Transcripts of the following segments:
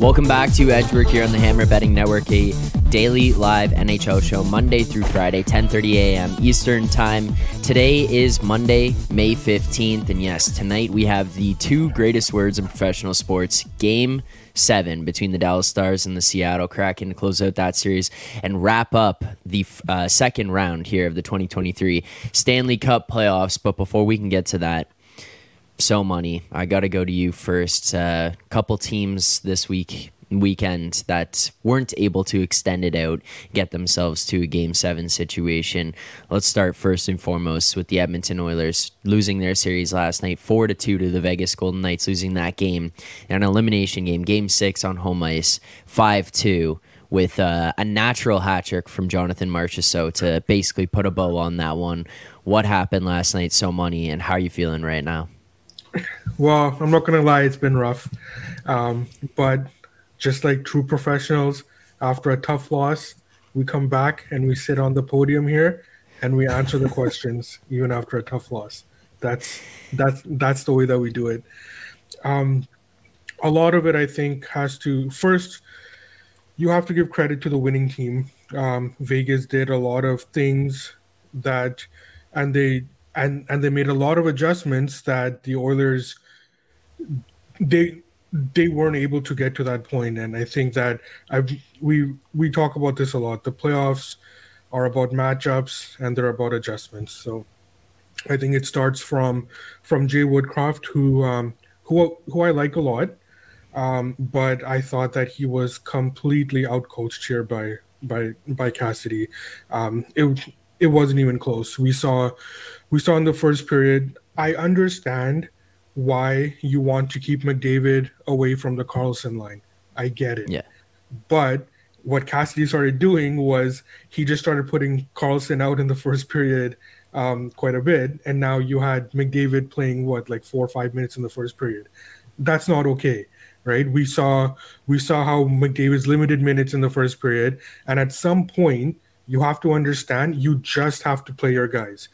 Welcome back to Edgework here on the Hammer Betting Network, a daily live NHL show Monday through Friday, 10:30 a.m. Eastern Time. Today is Monday, May 15th, and yes, tonight we have the two greatest words in professional sports: game seven between the Dallas Stars and the Seattle Kraken to close out that series and wrap up the uh, second round here of the 2023 Stanley Cup playoffs. But before we can get to that, so money. I got to go to you first. A uh, couple teams this week weekend that weren't able to extend it out, get themselves to a game seven situation. Let's start first and foremost with the Edmonton Oilers losing their series last night, four to two to the Vegas Golden Knights, losing that game, an elimination game, game six on home ice, five two. With uh, a natural hat trick from Jonathan Marchessault to basically put a bow on that one. What happened last night, so money, and how are you feeling right now? Well, I'm not gonna lie, it's been rough. Um, but just like true professionals, after a tough loss, we come back and we sit on the podium here and we answer the questions even after a tough loss. That's that's that's the way that we do it. Um, a lot of it, I think, has to first. You have to give credit to the winning team. Um, Vegas did a lot of things that, and they and and they made a lot of adjustments that the Oilers they they weren't able to get to that point. And i think that i we we talk about this a lot. The playoffs are about matchups and they're about adjustments. So i think it starts from from jay woodcroft who um who who i like a lot. Um but i thought that he was completely outcoached here by by by cassidy. Um it it wasn't even close we saw we saw in the first period. I understand why you want to keep McDavid away from the Karlsson line. I get it. Yeah. But what Cassidy started doing was he just started putting Karlsson out in the first period um, quite a bit, and now you had McDavid playing what like four or five minutes in the first period. That's not okay, right? We saw we saw how McDavid's limited minutes in the first period, and at some point you have to understand you just have to play your guys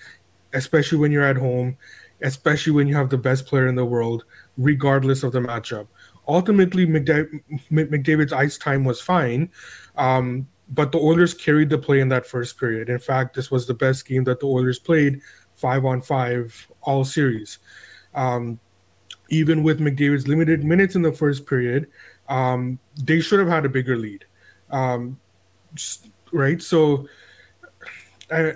especially when you're at home, especially when you have the best player in the world, regardless of the matchup. Ultimately, McDavid's ice time was fine, um, but the Oilers carried the play in that first period. In fact, this was the best game that the Oilers played five on five all series. Um, even with McDavid's limited minutes in the first period, um, they should have had a bigger lead. Um, right? So, I,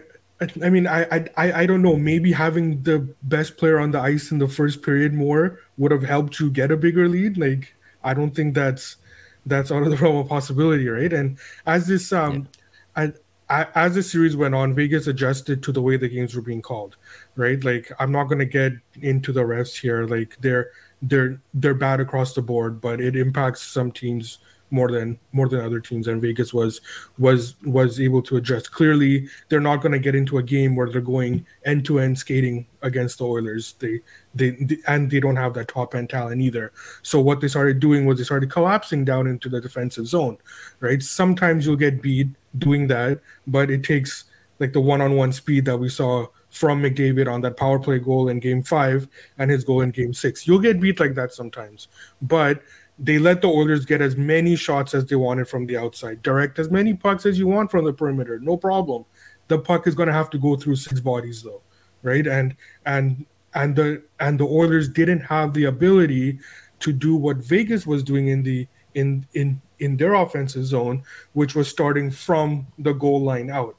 I mean, I, I I don't know. Maybe having the best player on the ice in the first period more would have helped you get a bigger lead. Like, I don't think that's that's out of the realm of possibility, right? And as this um, yeah. I, I, as the series went on, Vegas adjusted to the way the games were being called, right? Like, I'm not gonna get into the refs here. Like, they're they're they're bad across the board, but it impacts some teams more than more than other teams and Vegas was was was able to adjust. Clearly they're not going to get into a game where they're going end to end skating against the Oilers. They, they, they and they don't have that top end talent either. So what they started doing was they started collapsing down into the defensive zone right? Sometimes you'll get beat doing that but it takes like the one-on-one speed that we saw from McDavid on that power play goal in game 5 and his goal in game 6 you'll get beat like that sometimes but they let the Oilers get as many shots as they wanted from the outside, direct as many pucks as you want from the perimeter, no problem. The puck is going to have to go through six bodies though, right? And and and the and the Oilers didn't have the ability to do what Vegas was doing in the in in in their offensive zone, which was starting from the goal line out.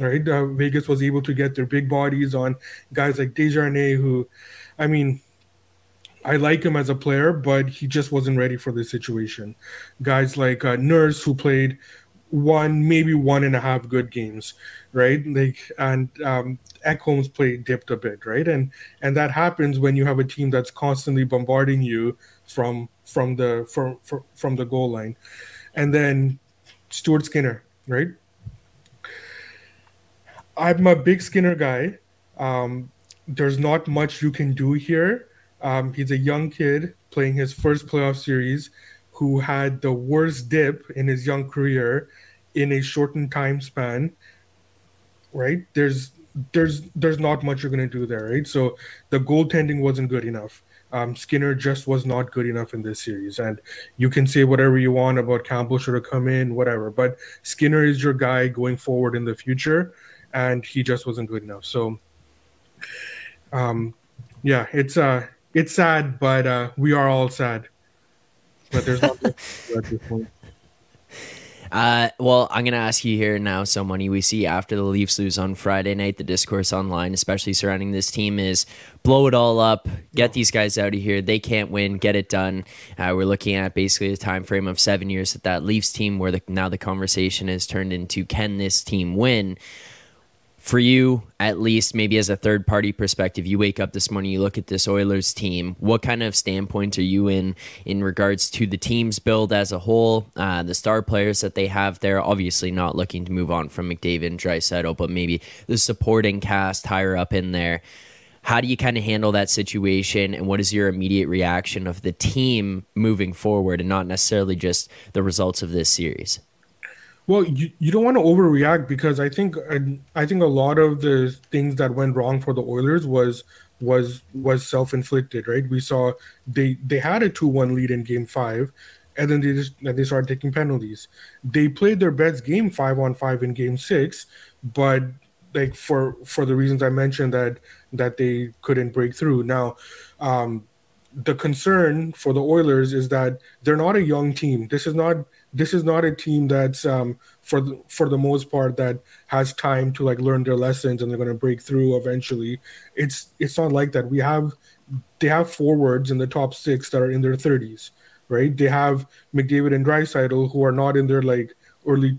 Right, uh, Vegas was able to get their big bodies on guys like Desjardins, who, I mean, I like him as a player, but he just wasn't ready for the situation. Guys like uh, Nurse, who played one, maybe one and a half good games, right? Like, and um, Ekholm's play dipped a bit, right? And and that happens when you have a team that's constantly bombarding you from from the from from, from the goal line, and then Stuart Skinner, right? I'm a big Skinner guy. Um, there's not much you can do here um, he's a young kid playing his first playoff series who had the worst dip in his young career in a shortened time span. Right? There's there's there's not much you're gonna do there, right? So the goaltending wasn't good enough. um, Skinner just was not good enough in this series. And you can say whatever you want about Campbell should have come in, whatever. But Skinner is your guy going forward in the future, and he just wasn't good enough. So, um, yeah, it's uh, it's sad, but uh, we are all sad. But there's not at this point. Uh, well, I'm going to ask you here now. So, money we see after the Leafs lose on Friday night, the discourse online, especially surrounding this team, is blow it all up, get these guys out of here. They can't win, get it done. Uh, we're looking at basically a time frame of seven years at that Leafs team, where the, now the conversation has turned into can this team win? For you, at least maybe as a third party perspective, you wake up this morning, you look at this Oilers team. What kind of standpoint are you in in regards to the team's build as a whole, uh, the star players that they have there? Obviously, not looking to move on from McDavid and Draisaitl, but maybe the supporting cast higher up in there. How do you kind of handle that situation, and what is your immediate reaction of the team moving forward, and not necessarily just the results of this series? Well, you, you don't want to overreact because I think I think a lot of the things that went wrong for the Oilers was was was self inflicted, right? We saw they they had a two one lead in Game Five, and then they just and they started taking penalties. They played their best game five on five in Game Six, but like for for the reasons I mentioned that that they couldn't break through. Now, um, the concern for the Oilers is that they're not a young team. This is not this is not a team that's um, for the, for the most part that has time to like learn their lessons and they're going to break through eventually. It's it's not like that. We have they have forwards in the top six that are in their 30s, right? They have McDavid and Draisaitl who are not in their like early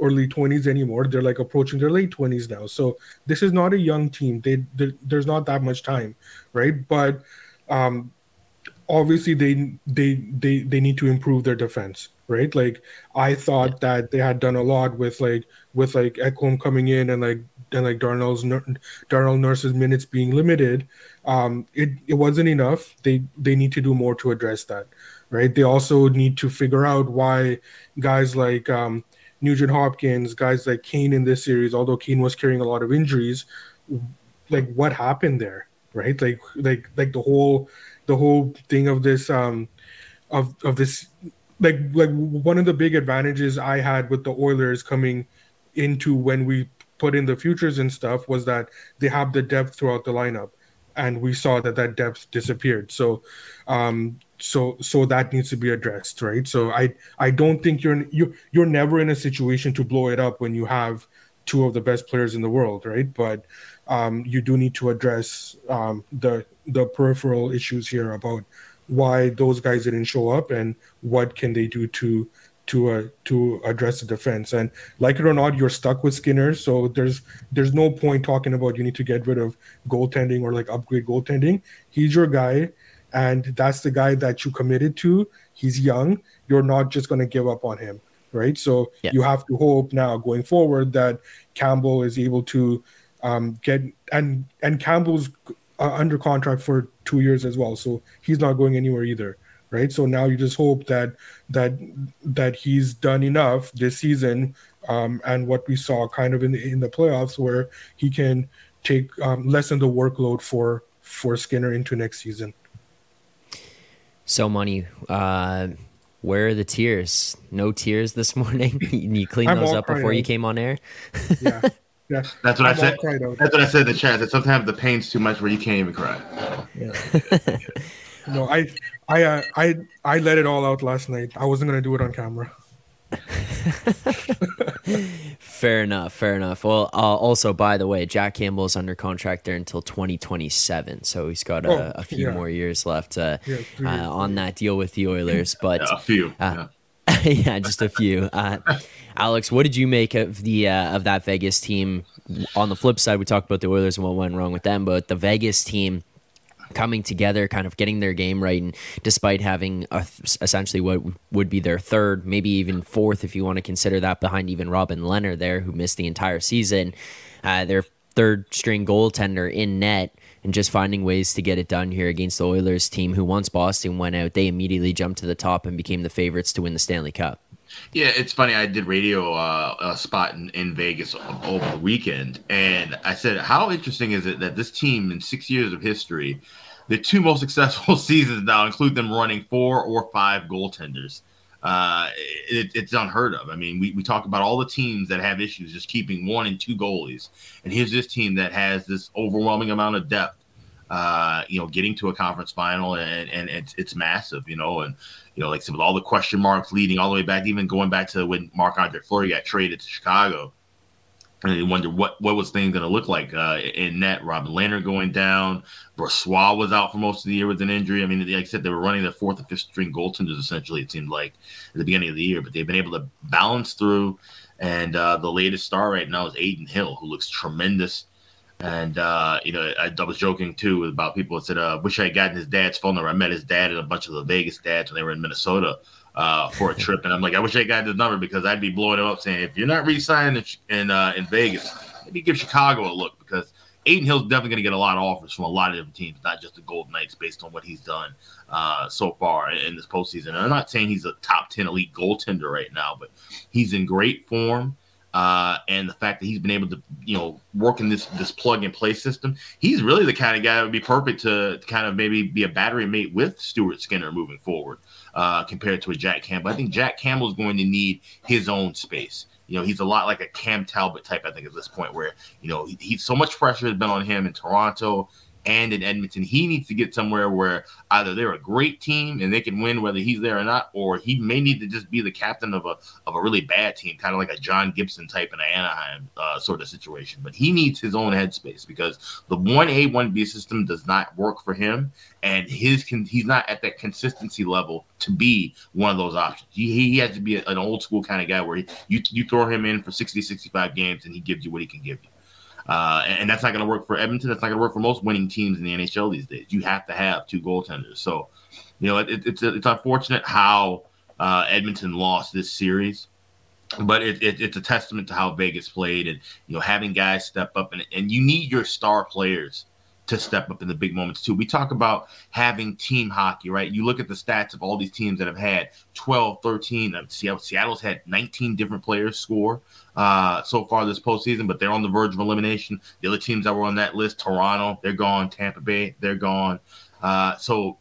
early 20s anymore. They're like approaching their late 20s now. So this is not a young team. They there's not that much time, right? But um, obviously they they they they need to improve their defense right? Like I thought yeah. that they had done a lot with like with like Ekholm coming in and like and like Darnell's Darnell Nurse's minutes being limited. Um, it it wasn't enough. They they need to do more to address that, right? They also need to figure out why guys like um, Nugent Hopkins, guys like Kane in this series, although Kane was carrying a lot of injuries, like what happened there, right? Like like like the whole the whole thing of this um of of this like like one of the big advantages I had with the Oilers coming into when we put in the futures and stuff was that they have the depth throughout the lineup, and we saw that that depth disappeared. So, um, so so that needs to be addressed, right? So I I don't think you're you you're never in a situation to blow it up when you have two of the best players in the world, right? But um, you do need to address um, the the peripheral issues here about why those guys didn't show up and what can they do to to uh, to address the defense. And like it or not, you're stuck with Skinner, so there's there's no point talking about you need to get rid of goaltending or like upgrade goaltending. He's your guy, and that's the guy that you committed to. He's young. You're not just going to give up on him, right? So yeah. you have to hope now going forward that Campbell is able to um, get and and Campbell's uh, under contract for two years as well, so he's not going anywhere either, right? So now you just hope that that that he's done enough this season, um, and what we saw kind of in the in the playoffs, where he can take um, lessen the workload for for Skinner into next season. So money. Uh, where are the tears? No tears this morning. you cleaned those up before you came on air. yeah. Yeah, that's what I'm i said. That's what I said in the chat. That sometimes the pain's too much where you can't even cry. Yeah. no, I, I, uh, I, I let it all out last night. I wasn't gonna do it on camera. fair enough. Fair enough. Well, uh, also, by the way, Jack Campbell is under contract there until 2027, so he's got a, oh, a few yeah. more years left uh, yeah, uh, on that deal with the Oilers. But yeah, a few. Yeah, just a few. Uh, Alex, what did you make of the uh, of that Vegas team? On the flip side, we talked about the Oilers and what went wrong with them, but the Vegas team coming together, kind of getting their game right, and despite having a, essentially what would be their third, maybe even fourth, if you want to consider that, behind even Robin Lehner there, who missed the entire season, uh, their third string goaltender in net and just finding ways to get it done here against the Oilers team, who once Boston went out, they immediately jumped to the top and became the favorites to win the Stanley Cup. Yeah, it's funny. I did radio uh, a spot in, in Vegas over the weekend, and I said, "How interesting is it that this team, in six years of history, the two most successful seasons now include them running four or five goaltenders. Uh, it, it's unheard of. I mean, we, we talk about all the teams that have issues just keeping one and two goalies, and here's this team that has this overwhelming amount of depth. Uh, you know, getting to a conference final and and it's it's massive. You know, and you know, like I said, with all the question marks leading all the way back, even going back to when Marc Andre Fleury got traded to Chicago and you wonder what what was things going to look like uh, in net. Robin Lehner going down, Brossoit was out for most of the year with an injury. I mean, like I said, they were running their fourth and fifth string goaltenders essentially. It seemed like at the beginning of the year, but they've been able to balance through. And uh, the latest star right now is Adin Hill, who looks tremendous. And uh, you know, I, I, was joking too about people that said, uh, "Wish I had gotten his dad's phone number." I met his dad and a bunch of the Vegas dads when they were in Minnesota uh, for a trip. And I'm like, I wish I got his number because I'd be blowing him up saying, if you're not re-signing in uh, in Vegas, maybe give Chicago a look because Adin Hill's definitely going to get a lot of offers from a lot of different teams, not just the Golden Knights, based on what he's done uh, so far in this postseason. And I'm not saying he's a top 10 elite goaltender right now, but he's in great form. Uh, and the fact that he's been able to, you know, work in this this plug and play system, he's really the kind of guy that would be perfect to, to kind of maybe be a battery mate with Stuart Skinner moving forward uh, compared to a Jack Campbell. I think Jack Campbell is going to need his own space. You know, he's a lot like a Cam Talbot type, I think, at this point, where, you know, he, he's so much pressure has been on him in Toronto and in Edmonton. He needs to get somewhere where either they're a great team and they can win whether he's there or not, or he may need to just be the captain of a of a really bad team, kind of like a John Gibson type in an Anaheim uh, sort of situation. But he needs his own headspace because the one A one B system does not work for him, and his can he's not at that consistency level to be one of those options. He, he has to be an old school kind of guy where he, you you throw him in for 60 65 games and he gives you what he can give you. Uh, and, and, that's not going to work for Edmonton. That's not going to work for most winning teams in the NHL these days. You have to have two goaltenders. So, you know, it, it's it's unfortunate how uh, Edmonton lost this series, but it, it, it's a testament to how Vegas played and you know having guys step up and and you need your star players to step up in the big moments too. We talk about having team hockey, right? You look at the stats of all these teams that have had 12, 13. Seattle, Seattle's had 19 different players score uh, so far this postseason, but they're on the verge of elimination. The other teams that were on that list, Toronto, they're gone. Tampa Bay, they're gone. Uh, so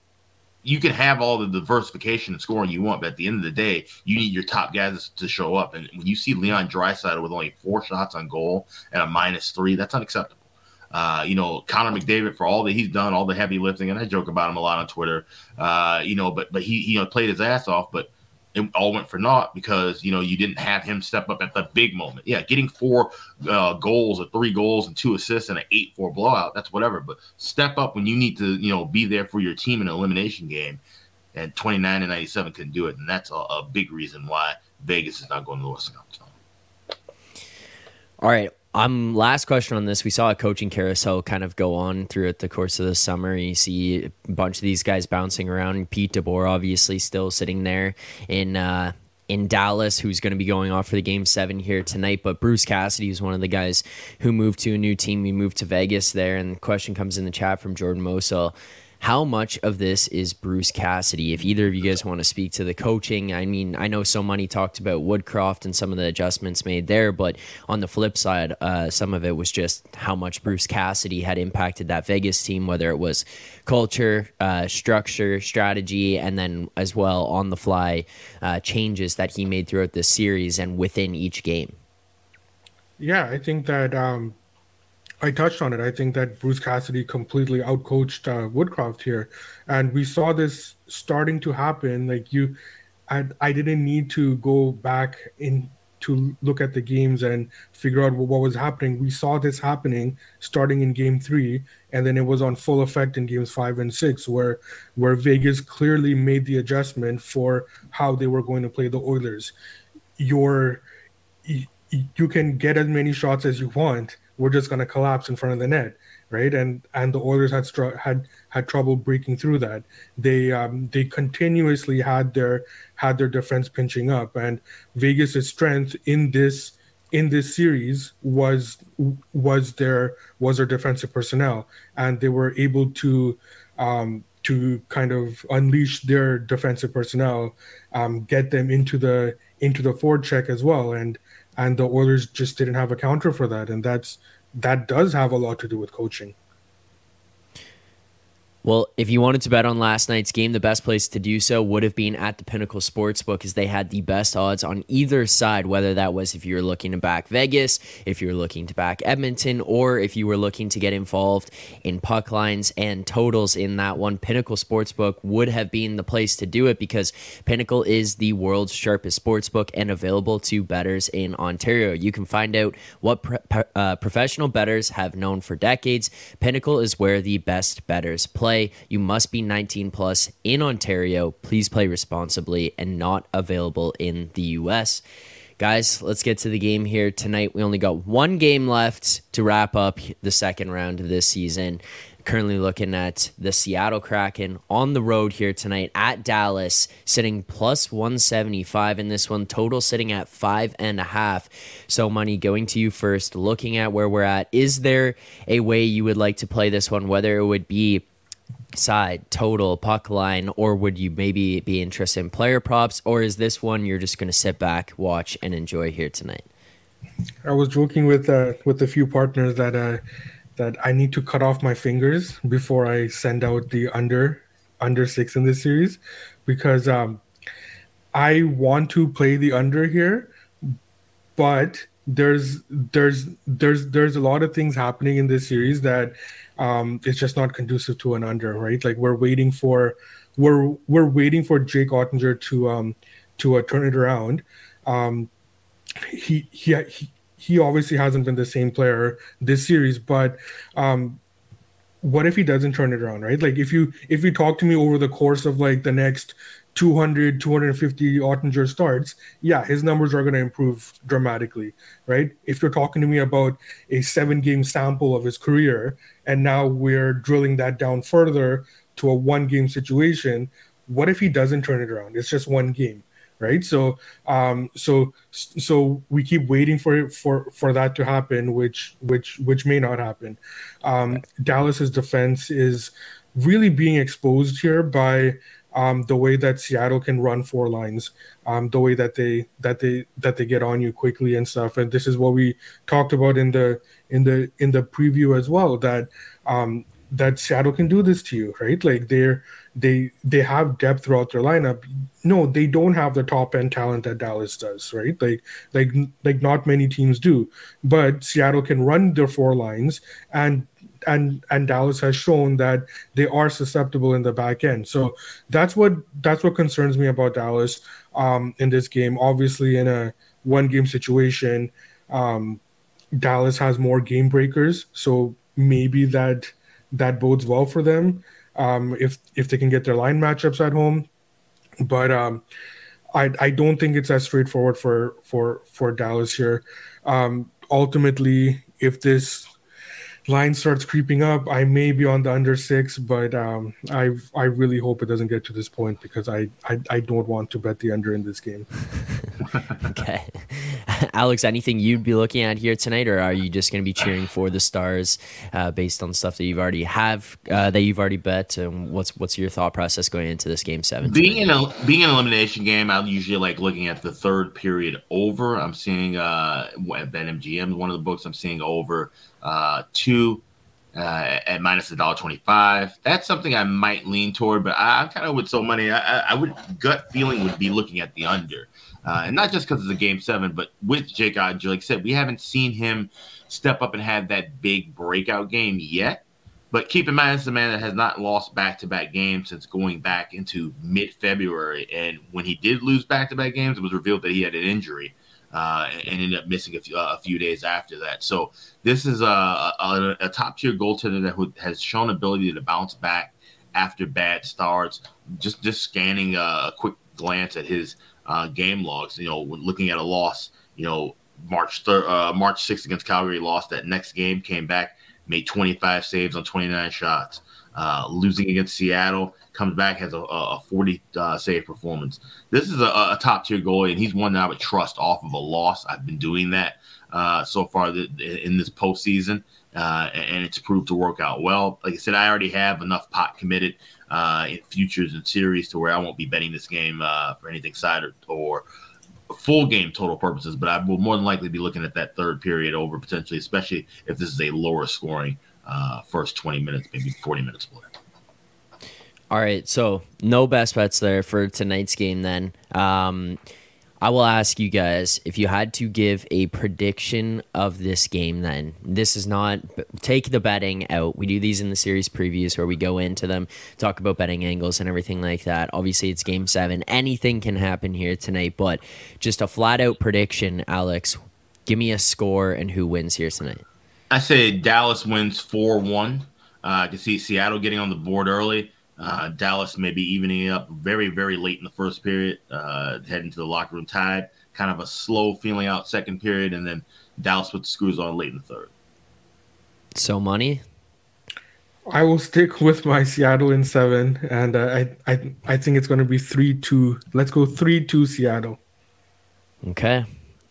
you can have all the diversification and scoring you want, but at the end of the day, you need your top guys to show up. And when you see Leon Draisaitl with only four shots on goal and a minus three, that's unacceptable. Uh, you know, Connor McDavid for all that he's done, all the heavy lifting, and I joke about him a lot on Twitter. Uh, you know, but but he you know played his ass off, but it all went for naught because you know you didn't have him step up at the big moment. Yeah, getting four uh, goals or three goals and two assists and an eight-four blowout, that's whatever. But step up when you need to, you know, be there for your team in an elimination game. And 29 and 97 couldn't do it, and that's a, a big reason why Vegas is not going to the Western Conference. All right, um, last question on this. We saw a coaching carousel kind of go on throughout the course of the summer. You see a bunch of these guys bouncing around. Pete DeBoer obviously still sitting there in uh, in Dallas, who's going to be going off for the game seven here tonight. But Bruce Cassidy is one of the guys who moved to a new team. He moved to Vegas there, and the question comes in the chat from Jordan Mosel how much of this is Bruce Cassidy? If either of you guys want to speak to the coaching, I mean, I know so many talked about Woodcroft and some of the adjustments made there, but on the flip side, uh, some of it was just how much Bruce Cassidy had impacted that Vegas team, whether it was culture, uh, structure, strategy, and then as well on the fly uh, changes that he made throughout this series and within each game. Yeah, I think that um, I touched on it. I think that Bruce Cassidy completely outcoached uh, Woodcroft here, and we saw this starting to happen. Like you, I, I didn't need to go back in to look at the games and figure out what was happening. We saw this happening starting in Game Three, and then it was on full effect in Games Five and Six, where where Vegas clearly made the adjustment for how they were going to play the Oilers. Your you can get as many shots as you want we're just going to collapse in front of the net, right? And and the Oilers had str- had had trouble breaking through that. They um, they continuously had their had their defense pinching up, and Vegas's strength in this in this series was was their was their defensive personnel, and they were able to. Um, to kind of unleash their defensive personnel, um, get them into the into the forward check as well, and and the Oilers just didn't have a counter for that, and that's that does have a lot to do with coaching. Well, if you wanted to bet on last night's game, the best place to do so would have been at the Pinnacle Sportsbook as they had the best odds on either side, whether that was if you were looking to back Vegas, if you were looking to back Edmonton, or if you were looking to get involved in puck lines and totals in that one. Pinnacle Sportsbook would have been the place to do it because Pinnacle is the world's sharpest sportsbook and available to bettors in Ontario. You can find out what pro- uh, professional bettors have known for decades. Pinnacle is where the best bettors play play. You must be 19 plus in Ontario. Please play responsibly and not available in the US. Guys, let's get to the game here tonight. We only got one game left to wrap up the second round of this season. Currently looking at the Seattle Kraken on the road here tonight at Dallas, sitting plus 175 in this one, total sitting at five and a half. So, money going to you first, looking at where we're at. Is there a way you would like to play this one, whether it would be side total puck line or would you maybe be interested in player props? Or is this one you're just going to sit back watch and enjoy here tonight? I was joking with uh, with a few partners that uh, that i need to cut off my fingers before i send out the under under six in this series because um i want to play the under here but there's there's there's there's a lot of things happening in this series that um, it's just not conducive to an under, right? Like we're waiting for we're we're waiting for Jake Oettinger to um to uh, turn it around. Um, he he he he obviously hasn't been the same player this series, but um, what if he doesn't turn it around, right? Like if you if you talk to me over the course of like the next 200 250 Oettinger starts, yeah, his numbers are going to improve dramatically, right? If you're talking to me about a seven game sample of his career, and now we're drilling that down further to a one game situation, what if he doesn't turn it around? It's just one game, right? So, um, so, so we keep waiting for for for that to happen, which which which may not happen. Um, Dallas's defense is really being exposed here by um, the way that Seattle can run four lines, um, the way that they that they that they get on you quickly and stuff. And this is what we talked about in the in the in the preview as well that um, that Seattle can do this to you, right? Like they're they they have depth throughout their lineup. No, they don't have the top end talent that Dallas does, right? Like like like not many teams do. But Seattle can run their four lines and and and Dallas has shown that they are susceptible in the back end. So that's what that's what concerns me about Dallas um, in this game. Obviously, in a one game situation, um, Dallas has more game breakers, so maybe that that bodes well for them um, if if they can get their line matchups at home. But um, I I don't think it's as straightforward for for for Dallas here. Um, ultimately, if this line starts creeping up, I may be on the under six, but um, I I really hope it doesn't get to this point because I, I, I don't want to bet the under in this game. okay, Alex, anything you'd be looking at here tonight, or are you just going to be cheering for the Stars uh, based on stuff that you've already have uh, that you've already bet? And what's what's your thought process going into this game seven? Being in a being an elimination game, I usually like looking at the third period over. I'm seeing uh, at BetMGM, one of the books I'm seeing over uh, two uh, at minus a dollar twenty five. That's something I might lean toward, but I, am kind of with so many. I, I, would gut feeling would be looking at the under, uh, and not just because it's a game seven, but with Jake Oettinger, like I said, we haven't seen him step up and have that big breakout game yet. But keep in mind, it's a man that has not lost back to back games since going back into mid February. And when he did lose back to back games, it was revealed that he had an injury uh, and ended up missing a few, uh, a few days after that. So this is a, a, a top tier goaltender that has shown ability to bounce back after bad starts. Just just scanning a, a quick glance at his uh, game logs, you know, looking at a loss, you know, March thir- uh, March 6th against Calgary, lost that next game, came back, made 25 saves on 29 shots. Uh, losing against Seattle, comes back has a, a 40 uh, save performance. This is a, a, top tier goalie, and he's one that I would trust off of a loss. I've been doing that uh, so far th- in this postseason, uh, and it's proved to work out well. Like I said, I already have enough pot committed uh, in futures and series to where I won't be betting this game uh, for anything side or, or full game total purposes, but I will more than likely be looking at that third period over potentially, especially if this is a lower scoring uh, first 20 minutes, maybe 40 minutes play. All right, so no best bets there for tonight's game. Then um, I will ask you guys if you had to give a prediction of this game. Then this is not take the betting out. We do these in the series previews where we go into them, talk about betting angles and everything like that. Obviously, it's Game Seven. Anything can happen here tonight, but just a flat out prediction, Alex. Give me a score and who wins here tonight. I say Dallas wins four one. Uh, I can see Seattle getting on the board early. Uh, Dallas maybe evening up very, very late in the first period, uh, heading to the locker room tied. Kind of a slow feeling out second period, and then Dallas put the screws on late in the third. So money. I will stick with my Seattle in seven, and uh, I I I think it's going to be three two. Let's go three two Seattle. Okay,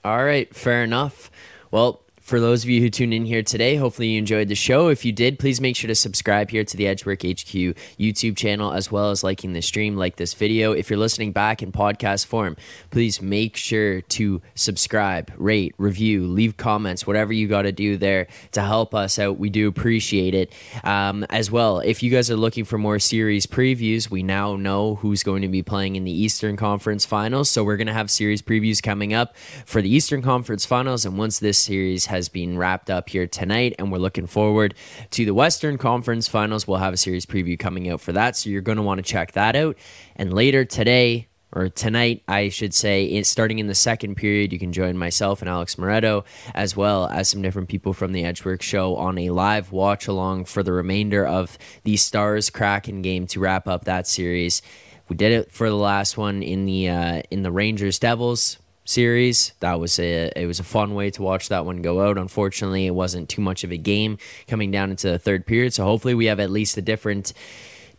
all right, fair enough. Well, for those of you who tuned in here today, hopefully you enjoyed the show. If you did, please make sure to subscribe here to the Edgework HQ YouTube channel, as well as liking the stream, like this video. If you're listening back in podcast form, please make sure to subscribe, rate, review, leave comments, whatever you got to do there to help us out. We do appreciate it. Um, as well, if you guys are looking for more series previews, we now know who's going to be playing in the Eastern Conference Finals. So we're going to have series previews coming up for the Eastern Conference Finals. And once this series has has been wrapped up here tonight, and we're looking forward to the Western Conference Finals. We'll have a series preview coming out for that, so you're going to want to check that out. And later today, or tonight, I should say, starting in the second period, you can join myself and Alex Moretto, as well as some different people from the Edgework Show on a live watch along for the remainder of the Stars Kraken game to wrap up that series. We did it for the last one in the uh, in the Rangers Devils series. That was a it was a fun way to watch that one go out. Unfortunately, it wasn't too much of a game coming down into the third period. So hopefully we have at least a different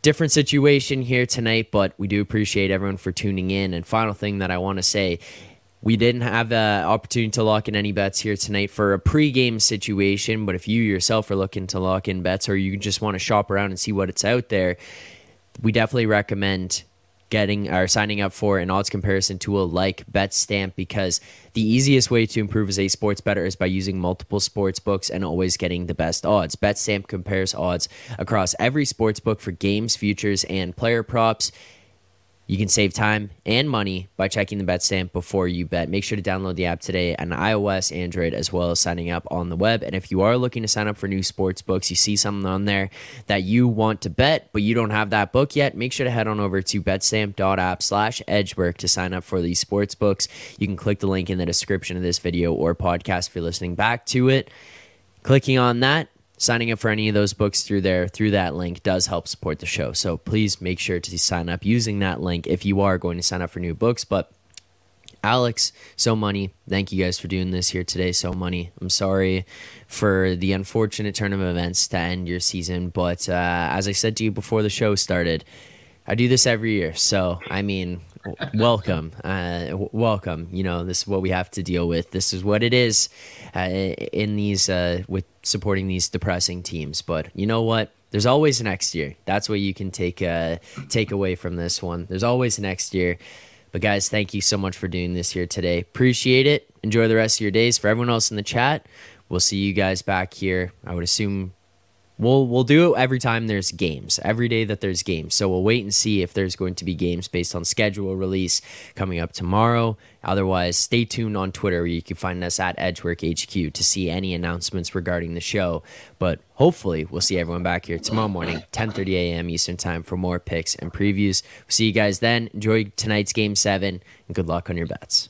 different situation here tonight, but we do appreciate everyone for tuning in. And final thing that I want to say, we didn't have the opportunity to lock in any bets here tonight for a pregame situation, but if you yourself are looking to lock in bets or you just want to shop around and see what it's out there, we definitely recommend getting or signing up for an odds comparison tool like BetStamp because the easiest way to improve as a sports bettor is by using multiple sports books and always getting the best odds. BetStamp compares odds across every sports book for games, futures, and player props. You can save time and money by checking the bet stamp before you bet. Make sure to download the app today on iOS, Android, as well as signing up on the web. And if you are looking to sign up for new sports books, you see something on there that you want to bet, but you don't have that book yet, make sure to head on over to betstamp.app slash edgework to sign up for these sports books. You can click the link in the description of this video or podcast if you're listening back to it. Clicking on that signing up for any of those books through there through that link does help support the show so please make sure to sign up using that link if you are going to sign up for new books but Alex, So Money, thank you guys for doing this here today. So Money, I'm sorry for the unfortunate turn of events to end your season, but uh, as I said to you before the show started, I do this every year. So, I mean, welcome, uh, welcome. You know, this is what we have to deal with. This is what it is uh, in these uh, with supporting these depressing teams. But you know what? There's always next year. That's what you can take uh, take away from this one. There's always next year. But guys, thank you so much for doing this here today. Appreciate it. Enjoy the rest of your days. For everyone else in the chat, we'll see you guys back here. I would assume We'll we'll do it every time there's games. Every day that there's games. So we'll wait and see if there's going to be games based on schedule release coming up tomorrow. Otherwise, stay tuned on Twitter where you can find us at Edgework HQ to see any announcements regarding the show. But hopefully, we'll see everyone back here tomorrow morning, 10:30 a.m. Eastern Time for more picks and previews. We'll see you guys then. Enjoy tonight's game 7 and good luck on your bets.